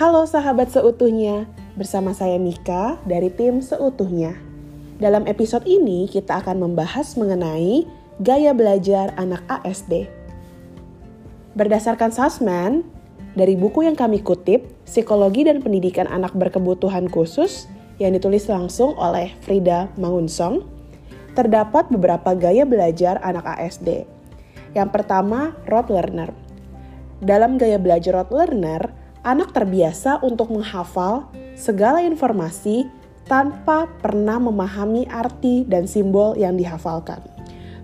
Halo sahabat seutuhnya, bersama saya Mika dari tim Seutuhnya. Dalam episode ini kita akan membahas mengenai gaya belajar anak ASD. Berdasarkan Sussman, dari buku yang kami kutip, Psikologi dan Pendidikan Anak Berkebutuhan Khusus, yang ditulis langsung oleh Frida Mangunsong, terdapat beberapa gaya belajar anak ASD. Yang pertama, rote learner. Dalam gaya belajar rote learner, anak terbiasa untuk menghafal segala informasi tanpa pernah memahami arti dan simbol yang dihafalkan.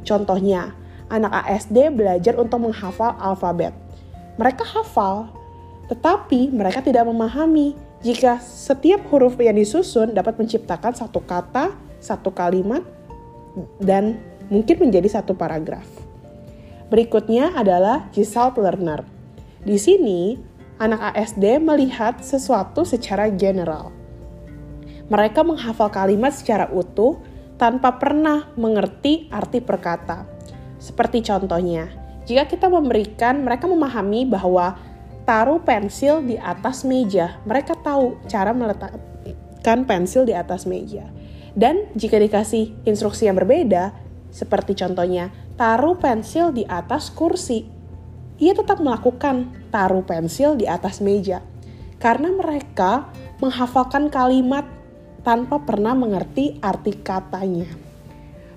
Contohnya, anak ASD belajar untuk menghafal alfabet. Mereka hafal, tetapi mereka tidak memahami jika setiap huruf yang disusun dapat menciptakan satu kata, satu kalimat, dan mungkin menjadi satu paragraf. Berikutnya adalah Gestalt Learner. Di sini, anak ASD melihat sesuatu secara general. Mereka menghafal kalimat secara utuh tanpa pernah mengerti arti perkata. Seperti contohnya, jika kita memberikan mereka memahami bahwa taruh pensil di atas meja. Mereka tahu cara meletakkan pensil di atas meja. Dan jika dikasih instruksi yang berbeda, seperti contohnya taruh pensil di atas kursi, ia tetap melakukan taruh pensil di atas meja. Karena mereka menghafalkan kalimat tanpa pernah mengerti arti katanya.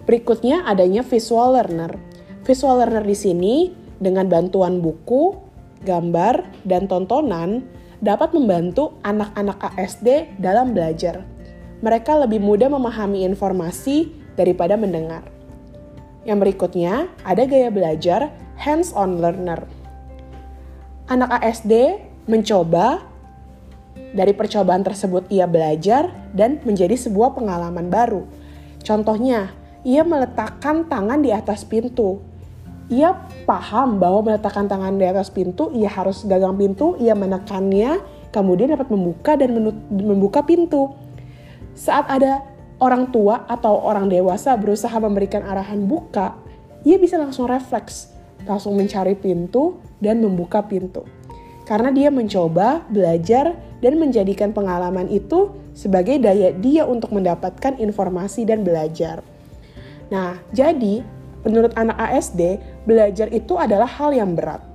Berikutnya adanya visual learner. Visual learner di sini dengan bantuan buku, gambar, dan tontonan dapat membantu anak-anak ASD dalam belajar. Mereka lebih mudah memahami informasi daripada mendengar. Yang berikutnya, ada gaya belajar hands-on learner. Anak ASD mencoba, dari percobaan tersebut ia belajar dan menjadi sebuah pengalaman baru. Contohnya, ia meletakkan tangan di atas pintu ia paham bahwa meletakkan tangan di atas pintu, ia harus gagang pintu, ia menekannya, kemudian dapat membuka dan membuka pintu. Saat ada orang tua atau orang dewasa berusaha memberikan arahan buka, ia bisa langsung refleks, langsung mencari pintu dan membuka pintu. Karena dia mencoba, belajar, dan menjadikan pengalaman itu sebagai daya dia untuk mendapatkan informasi dan belajar. Nah, jadi menurut anak ASD, belajar itu adalah hal yang berat.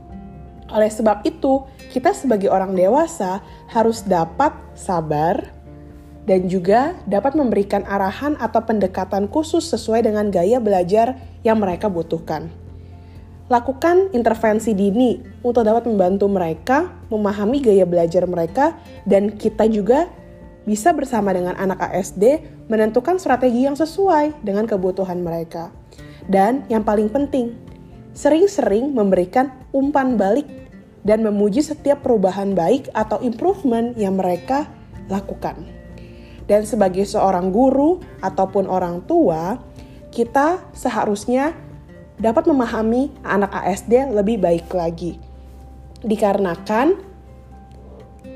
Oleh sebab itu, kita sebagai orang dewasa harus dapat sabar dan juga dapat memberikan arahan atau pendekatan khusus sesuai dengan gaya belajar yang mereka butuhkan. Lakukan intervensi dini untuk dapat membantu mereka memahami gaya belajar mereka dan kita juga bisa bersama dengan anak ASD menentukan strategi yang sesuai dengan kebutuhan mereka. Dan yang paling penting, sering-sering memberikan umpan balik dan memuji setiap perubahan baik atau improvement yang mereka lakukan. Dan sebagai seorang guru ataupun orang tua, kita seharusnya dapat memahami anak ASD lebih baik lagi. Dikarenakan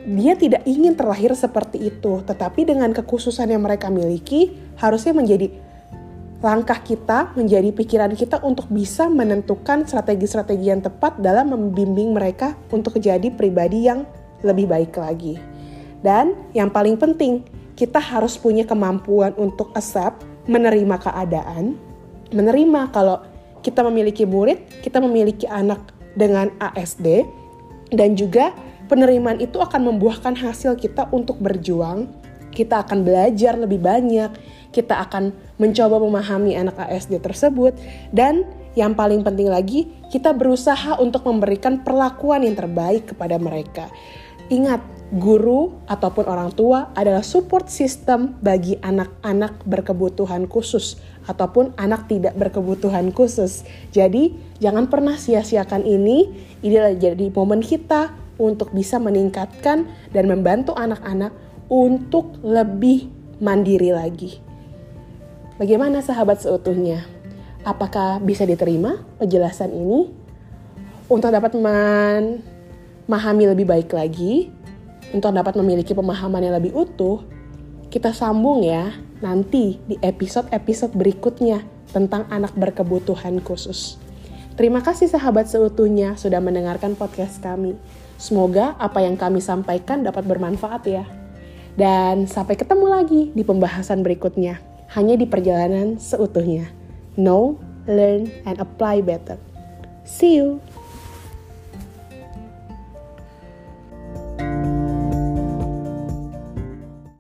dia tidak ingin terlahir seperti itu, tetapi dengan kekhususan yang mereka miliki harusnya menjadi langkah kita menjadi pikiran kita untuk bisa menentukan strategi-strategi yang tepat dalam membimbing mereka untuk menjadi pribadi yang lebih baik lagi. Dan yang paling penting, kita harus punya kemampuan untuk accept, menerima keadaan, menerima kalau kita memiliki murid, kita memiliki anak dengan ASD, dan juga penerimaan itu akan membuahkan hasil kita untuk berjuang, kita akan belajar lebih banyak, kita akan mencoba memahami anak ASD tersebut dan yang paling penting lagi kita berusaha untuk memberikan perlakuan yang terbaik kepada mereka. Ingat, guru ataupun orang tua adalah support system bagi anak-anak berkebutuhan khusus ataupun anak tidak berkebutuhan khusus. Jadi, jangan pernah sia-siakan ini. Ini adalah jadi momen kita untuk bisa meningkatkan dan membantu anak-anak untuk lebih mandiri lagi. Bagaimana sahabat seutuhnya? Apakah bisa diterima penjelasan ini? Untuk dapat memahami lebih baik lagi, untuk dapat memiliki pemahaman yang lebih utuh, kita sambung ya nanti di episode-episode berikutnya tentang anak berkebutuhan khusus. Terima kasih sahabat seutuhnya sudah mendengarkan podcast kami. Semoga apa yang kami sampaikan dapat bermanfaat ya. Dan sampai ketemu lagi di pembahasan berikutnya, hanya di perjalanan seutuhnya. Know, learn, and apply better. See you!